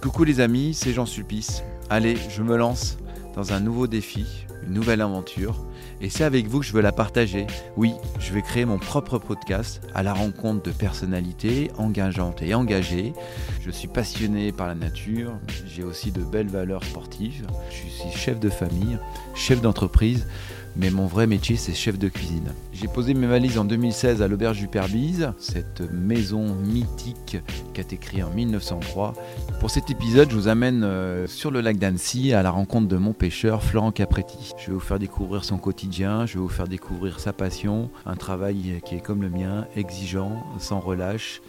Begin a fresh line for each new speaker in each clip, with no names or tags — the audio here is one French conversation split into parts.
Coucou les amis, c'est Jean Sulpice. Allez, je me lance dans un nouveau défi, une nouvelle aventure. Et c'est avec vous que je veux la partager. Oui, je vais créer mon propre podcast à la rencontre de personnalités engageantes et engagées. Je suis passionné par la nature, j'ai aussi de belles valeurs sportives. Je suis chef de famille, chef d'entreprise mais mon vrai métier c'est chef de cuisine. J'ai posé mes valises en 2016 à l'auberge du Perbise, cette maison mythique qui a créée en 1903. Pour cet épisode, je vous amène euh, sur le lac d'Annecy à la rencontre de mon pêcheur Florent Capretti. Je vais vous faire découvrir son quotidien, je vais vous faire découvrir sa passion, un travail qui est comme le mien, exigeant, sans relâche.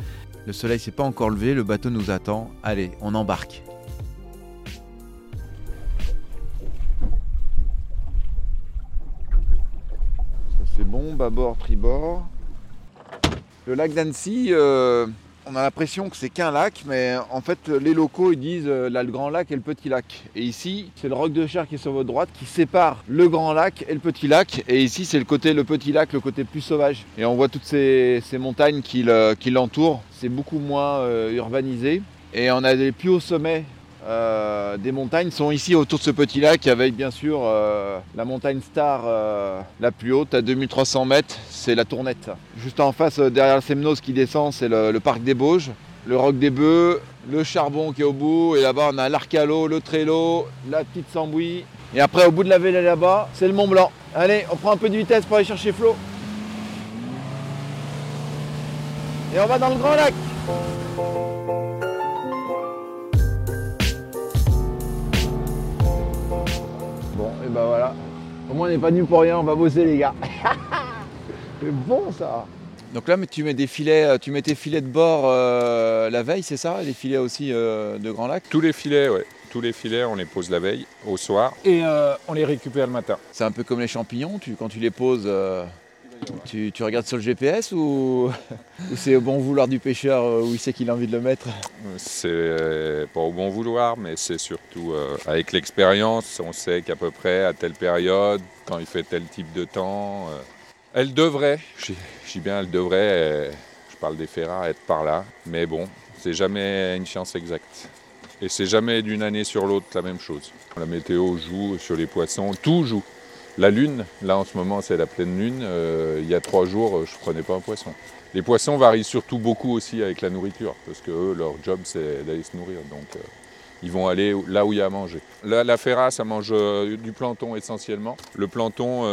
Le soleil s'est pas encore levé, le bateau nous attend. Allez, on embarque. C'est bon, bâbord, tribord. Le lac d'Annecy, euh, on a l'impression que c'est qu'un lac, mais en fait, les locaux ils disent euh, là le grand lac et le petit lac. Et ici, c'est le roc de Cher qui est sur votre droite qui sépare le grand lac et le petit lac. Et ici, c'est le côté le petit lac, le côté plus sauvage. Et on voit toutes ces, montagnes qui le- qui l'entourent. C'est beaucoup moins euh, urbanisé. Et on a les plus hauts sommets euh, des montagnes sont ici autour de ce petit lac avec bien sûr euh, la montagne star euh, la plus haute à 2300 mètres, c'est la Tournette. Juste en face, derrière le Semnos qui descend, c'est le, parc des Bauges, le Roc des Bœufs, le Charbon qui est au bout, et là-bas on a l'Arcalo, le Trello, la petite Sambouille. Et après au bout de la vallée là-bas, c'est le Mont Blanc. Allez, on prend un peu de vitesse pour aller chercher Flo. Et on va dans le Grand Lac. Au moins on n'est pas venu pour rien, on va bosser les gars. c'est bon ça. Donc là, mais tu mets des filets, euh, tu mets tes filets de bord euh, la veille, c'est ça Les filets aussi euh, de Grand Lac?
Tous les filets, ouais. Tous les filets, on les pose la veille, au soir, et euh, on les récupère le matin.
C'est un peu comme les champignons, tu, quand tu les poses, euh, tu, regardes sur le GPS ou, c'est au bon vouloir du pêcheur euh, où il sait qu'il a envie de le mettre?
C'est euh, pas au bon vouloir, mais c'est surtout euh, avec l'expérience, on sait qu'à peu près à telle période, quand il fait tel type de temps, elle devrait, je dis bien elle devrait, je parle des ferrats, être par là, mais bon, c'est jamais une science exacte. Et c'est jamais d'une année sur l'autre la même chose. La météo joue sur les poissons, tout joue. La lune, là en ce moment c'est la pleine lune, euh, il y a trois jours je prenais pas un poisson. Les poissons varient surtout beaucoup aussi avec la nourriture, parce que eux, leur job c'est d'aller se nourrir, donc euh, ils vont aller là où il y a à manger. La, la ferra, ça mange euh, du plancton essentiellement. Le plancton,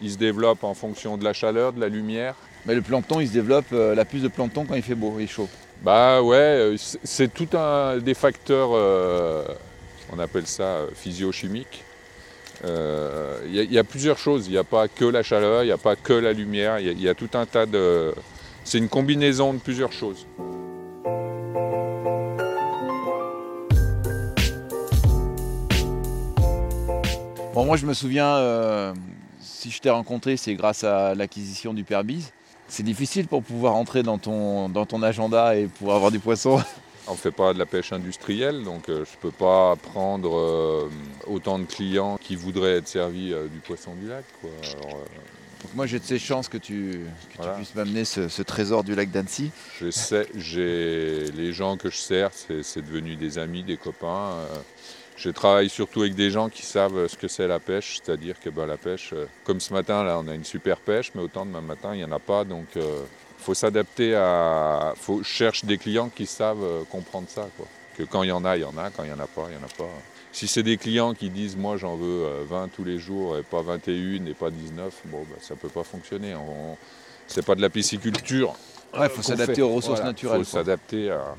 il se développe en fonction de la chaleur, de la lumière.
Mais le plancton, il se développe, la plus de plancton quand il fait beau et chaud.
Bah ouais, c'est- tout un des facteurs, on appelle ça euh, physiochimiques. Euh, Il y, a- il plusieurs choses, il n'y a pas que la chaleur, il n'y a pas que la lumière, il y a- il y, a tout un tas de... C'est une combinaison de plusieurs choses.
Bon, moi je me souviens, euh, si je t'ai rencontré, c'est grâce à l'acquisition du Perbise. C'est difficile pour pouvoir entrer dans ton, dans ton agenda et pour avoir du poisson.
On ne fait pas de la pêche industrielle, donc euh, je ne peux pas prendre euh, autant de clients qui voudraient être servis euh, du poisson du lac. quoi. Alors,
Donc moi j'ai de ces chances que tu, que
Voilà.
tu puisses m'amener ce, ce trésor du lac d'Annecy.
Je sais, j'ai les gens que je sers, c'est devenu des amis, des copains. Je travaille surtout avec des gens qui savent ce que c'est la pêche, c'est-à-dire que ben, la pêche, comme ce matin là, on a une super pêche, mais autant demain matin il n'y en a pas, donc faut s'adapter à, faut cherche des clients qui savent euh, comprendre ça, quoi. Que quand il y en a, il y en a, quand il n'y en a pas, il n'y en a pas. Si c'est des clients qui disent moi j'en veux euh, 20 tous les jours et pas 21 et pas 19, bon ben, ça peut pas fonctionner. On, c'est pas de la pisciculture.
Ouais, il faut s'adapter aux ressources
Voilà,
naturelles.
Il faut s'adapter à.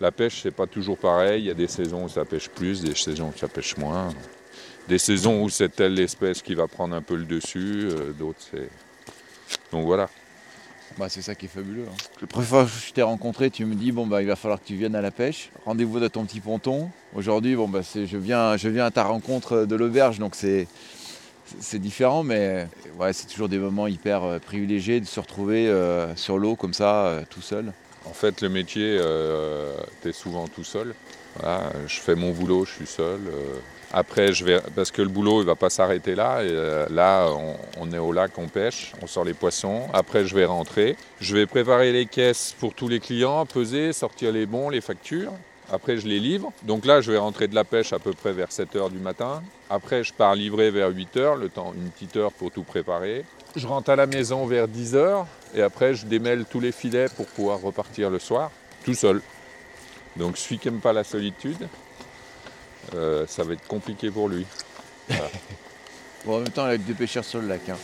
La pêche, c'est pas toujours pareil. Il y a des saisons où ça pêche plus, des saisons où ça pêche moins. Des saisons où c'est telle espèce qui va prendre un peu le dessus, euh, d'autres c'est. Donc voilà.
Bah, c'est ça qui est fabuleux. hein. La première fois que je t'ai rencontré, tu me dis bon bah il va falloir que tu viennes à la pêche. Rendez-vous dans ton petit ponton. Aujourd'hui, bon bah c'est je viens, je viens à ta rencontre de l'auberge, donc c'est c'est différent, mais ouais, c'est toujours des moments hyper euh, privilégiés de se retrouver euh, sur l'eau comme ça, euh, tout seul.
En fait, le métier, euh, tu es souvent tout seul. Voilà, je fais mon boulot, je suis seul. Après, je vais, parce que le boulot ne va pas s'arrêter là. Et euh, là, on, on, est au lac, on pêche, on sort les poissons. Après, je vais rentrer. Je vais préparer les caisses pour tous les clients, peser, sortir les bons, les factures. Après, je les livre. Donc là, je vais rentrer de la pêche à peu près vers 7 h du matin. Après, je pars livrer vers 8 h, le temps, une petite heure pour tout préparer. Je rentre à la maison vers 10 h et après, je démêle tous les filets pour pouvoir repartir le soir, tout seul. Donc, celui qui n'aime pas la solitude, euh, ça va être compliqué pour lui.
Voilà. bon, en même temps, avec des pêcheurs sur le lac. Hein.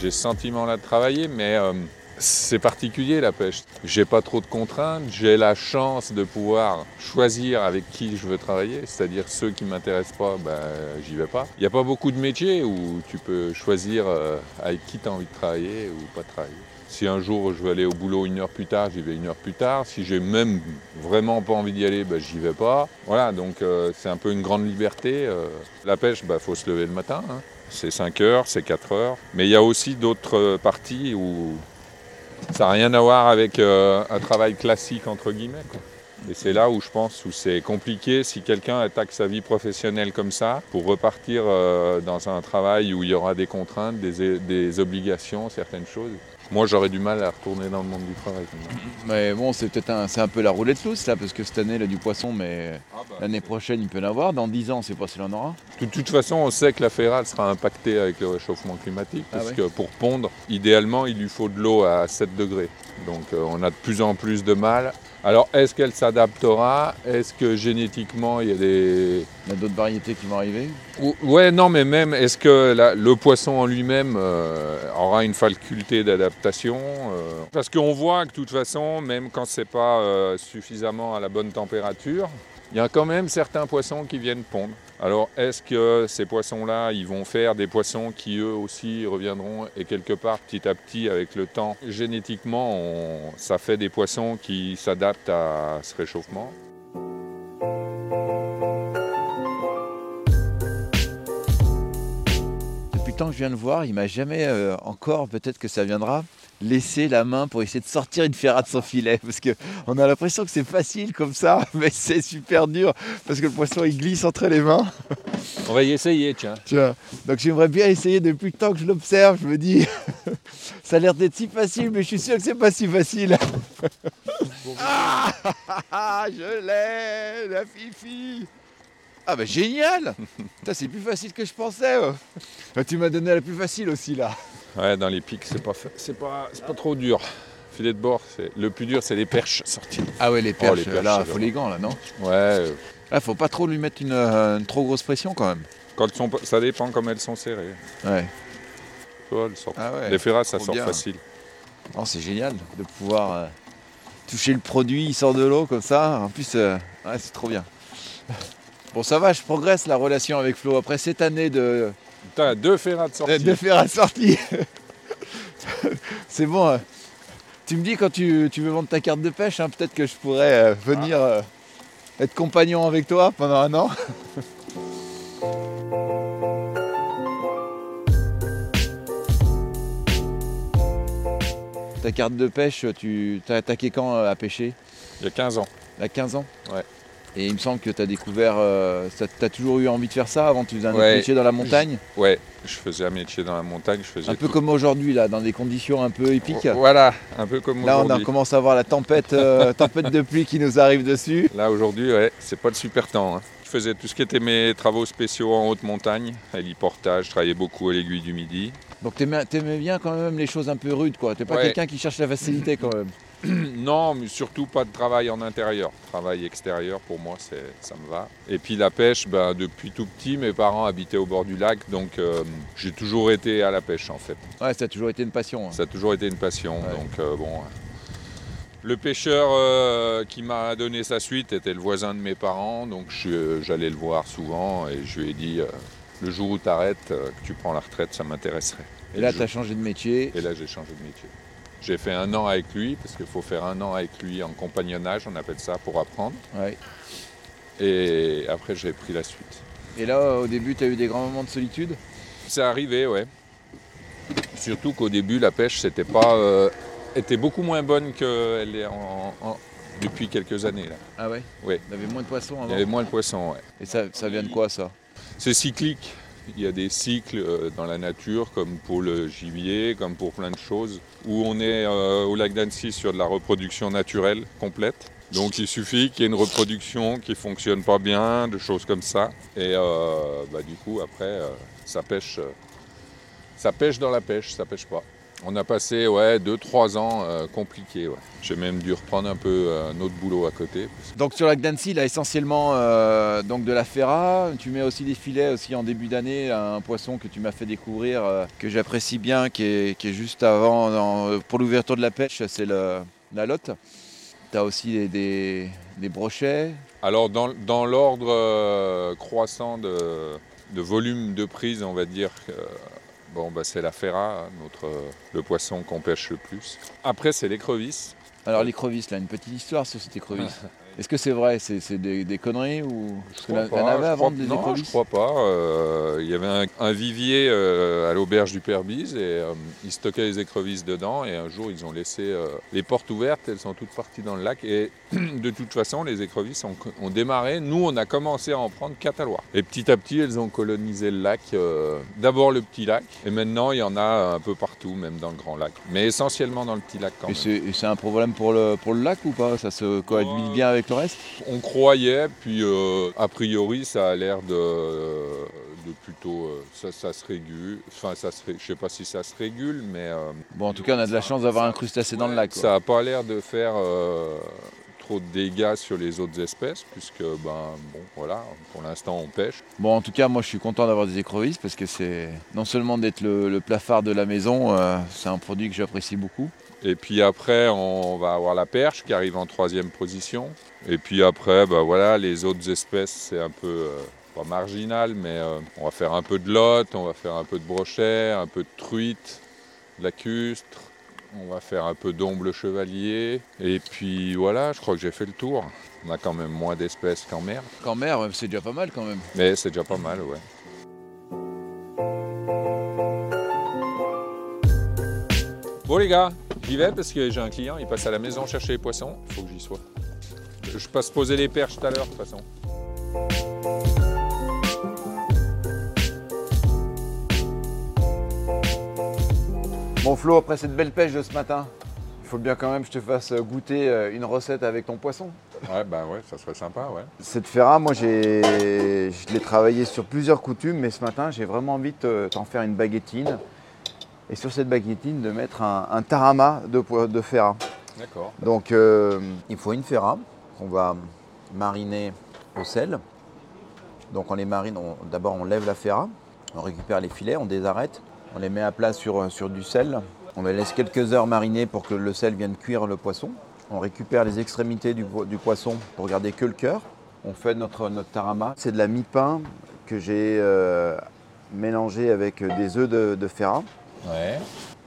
J'ai ce sentiment-là de travailler, mais euh, c'est particulier la pêche. J'ai pas trop de contraintes, j'ai la chance de pouvoir choisir avec qui je veux travailler, c'est-à-dire ceux qui m'intéressent pas, ben, j'y vais pas. Il n'y a pas beaucoup de métiers où tu peux choisir euh, avec qui tu as envie de travailler ou pas travailler. Si un jour je veux aller au boulot une heure plus tard, j'y vais une heure plus tard. Si j'ai même vraiment pas envie d'y aller, ben, j'y vais pas. Voilà, donc euh, c'est un peu une grande liberté. la pêche, il ben, faut se lever le matin. Hein. C'est 5 heures, c'est 4 heures. Mais il y a aussi d'autres parties où ça n'a rien à voir avec euh, un travail classique, entre guillemets. Et c'est là où je pense où c'est compliqué si quelqu'un attaque sa vie professionnelle comme ça pour repartir euh, dans un travail où il y aura des contraintes, des obligations, certaines choses. Moi, j'aurais du mal à retourner dans le monde du travail.
Mais bon, c'est peut-être un, un peu la roulette lousse là, parce que cette année, il a du poisson, mais ah bah, l'année prochaine, il peut en avoir. Dans 10 ans, c'est pas s'il en aura.
De toute façon, on sait que la ferrale sera impactée avec le réchauffement climatique, ah parce que pour pondre, idéalement, il lui faut de l'eau à 7 degrés. Donc, euh, on a de plus en plus de mal alors, est-ce qu'elle s'adaptera? Est-ce que génétiquement, il y a des...
Il y a d'autres variétés qui vont arriver?
Ouais, non, mais même, est-ce que le poisson en lui-même euh, aura une faculté d'adaptation euh? Parce qu'on voit que de toute façon, même quand c'est pas euh, suffisamment à la bonne température, il y a quand même certains poissons qui viennent pondre. Alors est-ce que ces poissons-là, ils vont faire des poissons qui eux aussi reviendront et quelque part petit à petit avec le temps, génétiquement, ça fait des poissons qui s'adaptent à ce réchauffement?
Depuis le temps que je viens de voir, il m'a jamais euh, encore, peut-être que ça viendra, laisser la main pour essayer de sortir une ferrade de son filet. Parce qu'on a l'impression que c'est facile comme ça, mais c'est super dur parce que le poisson il glisse entre les mains.
On va y essayer, tiens.
tiens. Donc j'aimerais bien essayer depuis le temps que je l'observe. Je me dis, ça a l'air d'être si facile, mais je suis sûr que c'est pas si facile. ah, je l'ai, la fifi. Ah bah génial C'est plus facile que je pensais. Tu m'as donné la plus facile aussi là.
Ouais, dans les pics, c'est pas, c'est pas, pas trop dur. Filet de bord, c'est le plus dur, c'est les perches sorties.
Ah ouais, les oh, perches, là, faut les gants, là, non
Ouais.
Là, faut pas trop lui mettre une, trop grosse pression quand même.
Quand sont, ça dépend comme elles sont serrées.
Ouais.
Ah les ferrasses, ça sort facile.
Oh, c'est génial de pouvoir euh, toucher le produit, il sort de l'eau comme ça. En plus, euh, ouais, c'est trop bien. Bon, ça va, je progresse la relation avec Flo. Après cette année de,
T'as deux ferrades sorties.
Deux ferrades sorties. c'est bon. Hein. Tu me dis quand tu, veux vendre ta carte de pêche, hein, peut-être que je pourrais euh, venir euh, être compagnon avec toi pendant un an. ta carte de pêche, tu t'as attaqué quand euh, à pêcher?
Il y a 15 ans.
Il y a 15 ans?
Ouais.
Et il me semble que tu as découvert, euh, tu as toujours eu envie de faire ça avant, tu faisais un métier dans la montagne?
Ouais, je faisais un métier dans la montagne. Je faisais
un peu comme aujourd'hui, là, dans des conditions un peu épiques.
Voilà, un peu comme
aujourd'hui. Là, on commence à voir la tempête, euh, tempête de pluie qui nous arrive dessus.
Là, aujourd'hui, ouais, c'est pas le super temps. Hein. Je faisais tout ce qui était mes travaux spéciaux en haute montagne, héliportage, je travaillais beaucoup à l'aiguille du midi.
Donc tu aimais bien quand même les choses un peu rudes, quoi. T'es pas quelqu'un qui cherche la facilité quand même.
non, mais surtout pas de travail en intérieur. Travail extérieur, pour moi, ça me va. Et puis la pêche, ben, depuis tout petit, mes parents habitaient au bord du lac, donc euh, j'ai toujours été à la pêche en fait.
Ouais, ça a toujours été une passion. Hein.
Ça a toujours été une passion, donc euh, bon. Le pêcheur euh, qui m'a donné sa suite était le voisin de mes parents, donc j'allais le voir souvent et je lui ai dit le jour où tu arrêtes, que tu prends la retraite, ça m'intéresserait.
Et, là, tu as changé de métier
Et là, j'ai changé de métier. J'ai fait un an avec lui, parce qu'il faut faire un an avec lui en compagnonnage, on appelle ça, pour apprendre. Et après, j'ai pris la suite.
Et là, au début, tu as eu des grands moments de solitude?
C'est arrivé, ouais. Surtout qu'au début, la pêche, c'était pas. Euh, était beaucoup moins bonne qu'elle est en, en- depuis quelques années. Là.
Ah ouais?
Oui.
Il y avait moins de poissons
Il
avant?
y avait moins de poissons. ouais.
Et ça, ça vient de quoi ça?
C'est cyclique. Il y a des cycles euh, dans la nature, comme pour le gibier, comme pour plein de choses, où on est euh, au lac d'Annecy sur de la reproduction naturelle complète. Donc il suffit qu'il y ait une reproduction qui fonctionne pas bien, de choses comme ça. Et euh, bah, du coup, après, ça pêche. ça pêche dans la pêche, ça pêche pas. On a passé ouais, 2-3 ans euh, compliqués. ouais. J'ai même dû reprendre un peu euh, un autre boulot à côté.
Donc sur le lac d'Annecy, là essentiellement euh, donc de la ferra. Tu mets aussi des filets aussi en début d'année, un poisson que tu m'as fait découvrir, euh, que j'apprécie bien, qui est, qui est juste avant, dans- pour l'ouverture de la pêche, c'est la lotte. Tu as aussi des, des- des brochets.
Alors dans, dans l'ordre croissant de, de volume de prise, on va dire, bon, bah, c'est la ferra, notre, le poisson qu'on pêche le plus. Après, c'est l'écrevisse.
Alors l'écrevisse, là, une petite histoire sur cette écrevisse. Est-ce que c'est vrai C'est des, des conneries ou Parce que
crois
la-
pas,
la navette
je
avant
Non, je crois pas. Euh, Il y avait un, un vivier euh, à l'auberge du Père Bise et euh, ils stockaient les écrevisses dedans. Et un jour, ils ont laissé les portes ouvertes. Elles sont toutes parties dans le lac. Et de toute façon, les écrevisses ont, ont démarré. Nous, on a commencé à en prendre quatre à Loire. Et petit à petit, elles ont colonisé le lac. D'abord le petit lac. Et maintenant, il y en a un peu partout, même dans le grand lac. Mais essentiellement dans le petit lac quand
Et
même.
c'est et c'est un problème pour le, pour le lac ou pas? Ça se cohabite bien avec le reste
On croyait, puis euh, a priori ça a l'air de, de plutôt euh, ça, ça se régule. Enfin ça se, je sais pas si ça se régule, mais euh,
Bon, en tout cas, on a de la chance d'avoir un crustacé dans le lac. quoi.
ça a pas l'air de faire euh, trop de dégâts sur les autres espèces, puisque ben bon voilà, pour l'instant on pêche.
Bon, en tout cas, moi, je suis content d'avoir des écrevisses parce que c'est non seulement d'être le, phare de la maison, euh, c'est un produit que j'apprécie beaucoup.
Et puis après on va avoir la perche qui arrive en troisième position. Et puis après ben voilà les autres espèces c'est un peu euh, pas marginal, mais euh, on va faire un peu de lotte, on va faire un peu de brochet, un peu de truite, de lacustre, on va faire un peu d'omble chevalier. Et puis voilà, je crois que j'ai fait le tour. On a quand même moins d'espèces qu'en mer,
Qu'en mer, c'est déjà pas mal quand même.
mais c'est déjà pas mal, ouais. Bon les gars, j'y vais parce que j'ai un client, il passe à la maison chercher les poissons, il faut que j'y sois. Je passe poser les perches tout à l'heure de toute façon.
Bon, Flo, après cette belle pêche de ce matin, il faut bien quand même que je te fasse goûter euh, une recette avec ton poisson.
Ouais, bah ouais, ça serait sympa, ouais.
Cette ferra, moi, j'ai, je l'ai travaillé sur plusieurs coutumes, mais ce matin, j'ai vraiment envie de te- t'en faire une baguettine. Et sur cette baguettine, de mettre un, un tarama de, de ferra.
D'accord.
Donc, euh, il faut une ferra qu'on va mariner au sel. Donc, on les marine. D'abord, on lève la ferra, on récupère les filets, on désarrête, on les met à plat sur, sur du sel. On les laisse quelques heures mariner pour que le sel vienne cuire le poisson. On récupère les extrémités du, po- du poisson pour garder que le cœur. On fait notre, notre tarama. C'est de la mi-pain que j'ai euh, mélangé avec des œufs de, de ferra.
Ouais,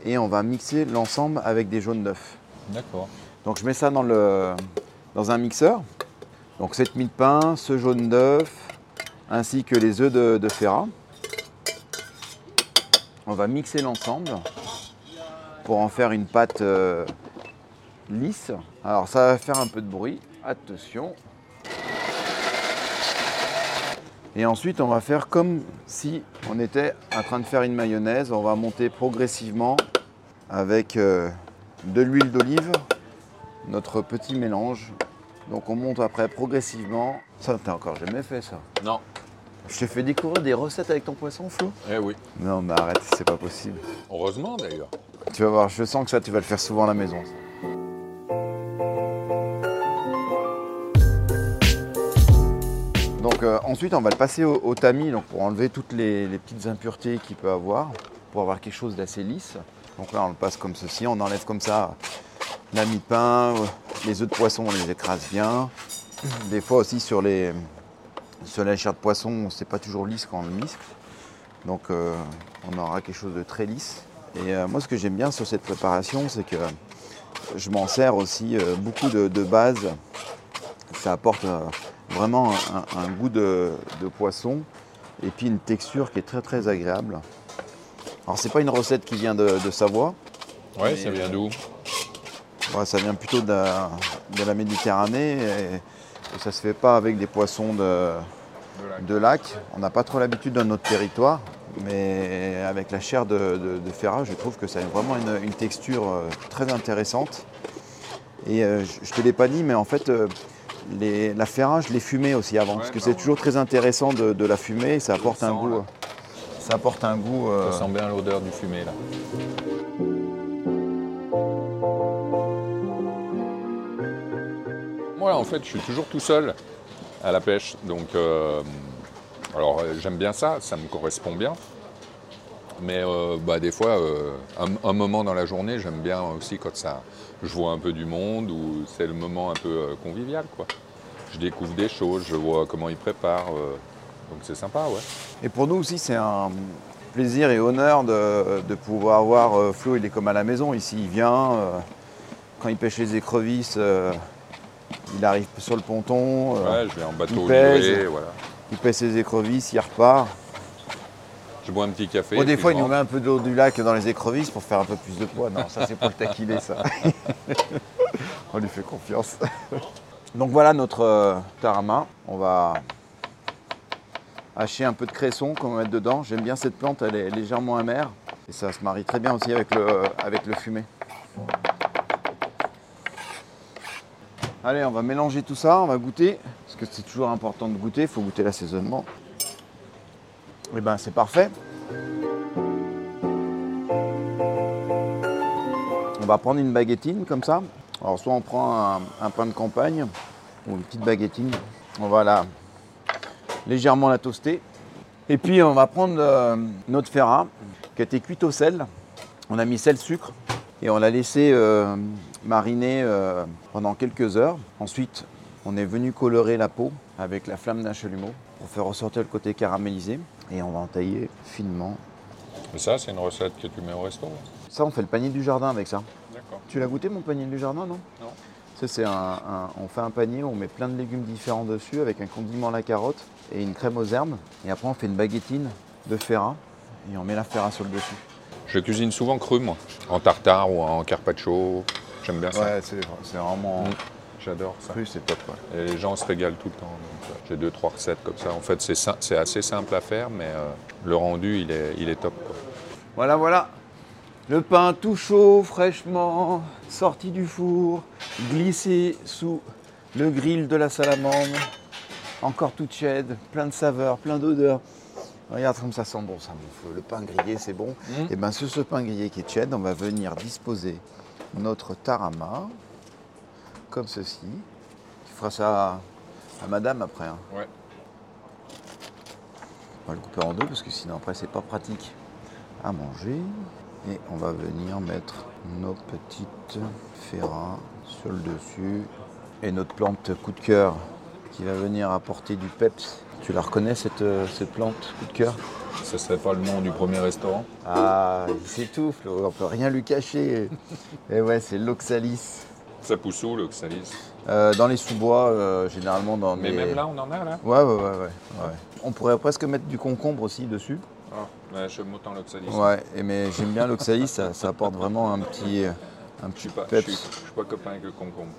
Et on va mixer l'ensemble avec des jaunes d'œufs.
d'accord.
Donc je mets ça dans, le, dans un mixeur. Donc cette mie de pain, ce jaune d'œuf, ainsi que les œufs de, de Ferra. On va mixer l'ensemble pour en faire une pâte euh, lisse. Alors ça va faire un peu de bruit. Attention. Et ensuite, on va faire comme si on était en train de faire une mayonnaise. On va monter progressivement avec euh, de l'huile d'olive, notre petit mélange. Donc on monte après progressivement. Ça, t'as encore jamais fait ça.
Non.
Je te fais découvrir des recettes avec ton poisson, Flo
Eh oui.
Non, mais arrête, c'est pas possible.
Heureusement d'ailleurs.
Tu vas voir, je sens que ça, tu vas le faire souvent à la maison. ça. Euh, ensuite, on va le passer au, tamis donc, pour enlever toutes les, petites impuretés qu'il peut avoir, pour avoir quelque chose d'assez lisse. Donc là, on le passe comme ceci, on enlève comme ça la mie de pain, euh, les œufs de poisson, on les écrase bien. Des fois aussi sur les sur la chair de poisson, c'est pas toujours lisse quand on le miscle. Donc euh, on aura quelque chose de très lisse. Et moi, ce que j'aime bien sur cette préparation, c'est que je m'en sers aussi beaucoup de, de base. Ça apporte vraiment un, un goût de, de poisson et puis une texture qui est très très agréable. Alors c'est pas une recette qui vient de, de Savoie.
Ouais, ça vient d'où?
Ouais, ça vient plutôt de la, de la Méditerranée et, et ça se fait pas avec des poissons de, de lac. On n'a pas trop l'habitude dans notre territoire, mais avec la chair de, de, de Ferrat, je trouve que ça a vraiment une, une texture euh, très intéressante. Et euh, je je te l'ai pas dit, mais en fait, euh, les- la Ferrat, je l'ai fumée aussi avant, parce que
bah
c'est
ouais.
toujours très intéressant de, de la fumer et ça apporte un goût.
là.
euh, Ça apporte un goût. euh,
Ça sent bien l'odeur du fumé là. Moi, en fait, je suis toujours tout seul à la pêche. Donc, euh, alors euh, j'aime bien ça, ça me correspond bien. Mais euh, bah, des fois, euh, un, un moment dans la journée, j'aime bien aussi quand ça, je vois un peu du monde ou c'est le moment un peu euh, convivial. Quoi. Je découvre des choses, je vois comment ils préparent. donc c'est sympa, ouais.
Et pour nous aussi, c'est un plaisir et honneur de, de pouvoir voir euh, Flo, il est comme à la maison ici. Il vient, quand il pêche les écrevisses, il arrive sur le ponton,
Ouais, je vais en bateau
il pèse.
livré, voilà.
il pêche ses écrevisses, il repart.
Je bois un petit café.
Bon, des fois, il nous met un peu d'eau du lac dans les écrevisses pour faire un peu plus de poids. Non, ça, c'est pour le taquiner, ça. On lui fait confiance. Donc voilà notre euh, tarama. On va hacher un peu de cresson qu'on va mettre dedans. J'aime bien cette plante, elle est légèrement amère. Et ça se marie très bien aussi avec le, avec le fumet. Allez, on va mélanger tout ça, on va goûter. Parce que c'est toujours important de goûter, il faut goûter l'assaisonnement. Et ben c'est parfait. On va prendre une baguettine comme ça. Alors soit on prend un, un pain de campagne ou une petite baguettine. On va la légèrement la toaster. Et puis on va prendre euh, notre ferra qui a été cuite au sel. On a mis sel, sucre et on l'a laissé euh, mariner euh, pendant quelques heures. Ensuite, on est venu colorer la peau avec la flamme d'un chalumeau pour faire ressortir le côté caramélisé. Et on va entailler finement.
Mais ça, c'est une recette que tu mets au resto
Ça, on fait le panier du jardin avec ça.
D'accord.
Tu l'as goûté mon panier du jardin, non?
Non.
Ça, c'est un, un- on fait un panier où on met plein de légumes différents dessus avec un condiment à la carotte et une crème aux herbes. Et après, on fait une baguettine de ferra et on met la ferra sur le dessus.
Je cuisine souvent cru, moi. En tartare ou en carpaccio. J'aime bien ça.
Ouais, c'est c'est vraiment
Mm. J'adore ça.
cru, c'est top. ouais.
Et les gens se régalent tout le temps. donc, euh, J'ai deux, trois recettes comme ça. En fait, c'est sim- c'est assez simple à faire, mais euh, le rendu, il est, il est top. quoi.
Voilà, voilà. Le pain tout chaud, fraîchement sorti du four, glissé sous le grill de la salamande. Encore tout tiède, plein de saveurs, plein d'odeurs. Regarde comme ça sent bon ça, mon feu. Le pain grillé, c'est bon.
Mm.
Et bien sur ce pain grillé qui est tiède, on va venir disposer notre tarama, comme ceci. Tu feras ça à, à madame après. hein.
Ouais.
On va le couper en deux parce que sinon après c'est pas pratique à manger. Et on va venir mettre nos petites ferras sur le dessus. Et notre plante coup de cœur qui va venir apporter du peps. Tu la reconnais cette, euh, cette plante coup de cœur?
Ce serait pas le nom du premier restaurant?
Ah, il s'étouffe, on peut rien lui cacher. Et ouais, c'est l'oxalis.
Ça pousse où, l'oxalis
Euh, dans les sous-bois, euh, généralement dans
Mais même là, on en a là?
Ouais, ouais, ouais, ouais, ouais. On pourrait presque mettre du concombre aussi dessus.
ah, Je m'entends l'oxalis.
Ouais, et mais j'aime bien l'oxalis, ça, ça apporte vraiment un petit, euh, un
Je
petit
suis pas, je suis, je suis pas copain avec le concombre.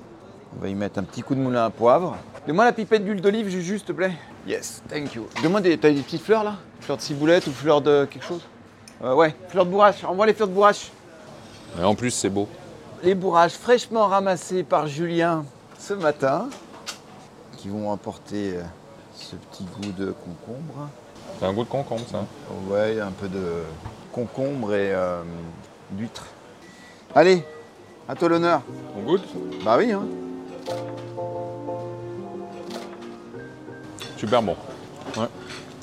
On va y mettre un petit coup de moulin à poivre. Donne-moi la pipette d'huile d'olive, Juju, s'il te plaît. Yes, thank you. Donne-moi des, t'as des petites fleurs là? Fleurs de ciboulette ou fleurs de quelque chose? Euh, Ouais, fleurs de bourrache. Envoie les fleurs de bourrache.
Et en plus, c'est beau.
Les bourrages fraîchement ramassés par Julien ce matin, qui vont apporter euh, ce petit goût de concombre.
C'est un goût de concombre, ça.
Ouais, un peu de concombre et euh, d'huître. Allez, à toi l'honneur.
On goûte?
Bah oui, hein.
Super bon. Ouais.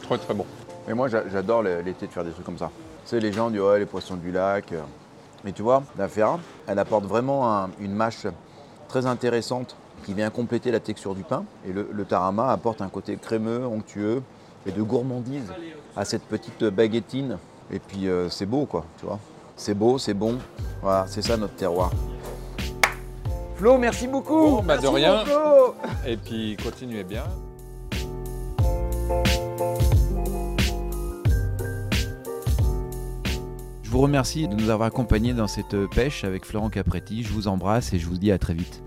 Très très bon.
Mais moi, j'a- j'adore l'été de faire des trucs comme ça. Tu sais, les gens disent, ouais, les poissons du lac. Mais tu vois, la ferra, elle apporte vraiment un- une mâche très intéressante qui vient compléter la texture du pain. Et le, le tarama apporte un côté crémeux, onctueux et de gourmandise à cette petite baguettine. Et puis, euh, c'est beau, quoi, tu vois. C'est beau, c'est bon. Voilà, c'est ça notre terroir. Flo, merci beaucoup.
Bon, bah, de
Merci,
rien.
Flo.
Et puis, continuez bien.
Vous remercie de nous avoir accompagnés dans cette pêche avec Florent Capretti. Je vous embrasse et je vous dis à très vite.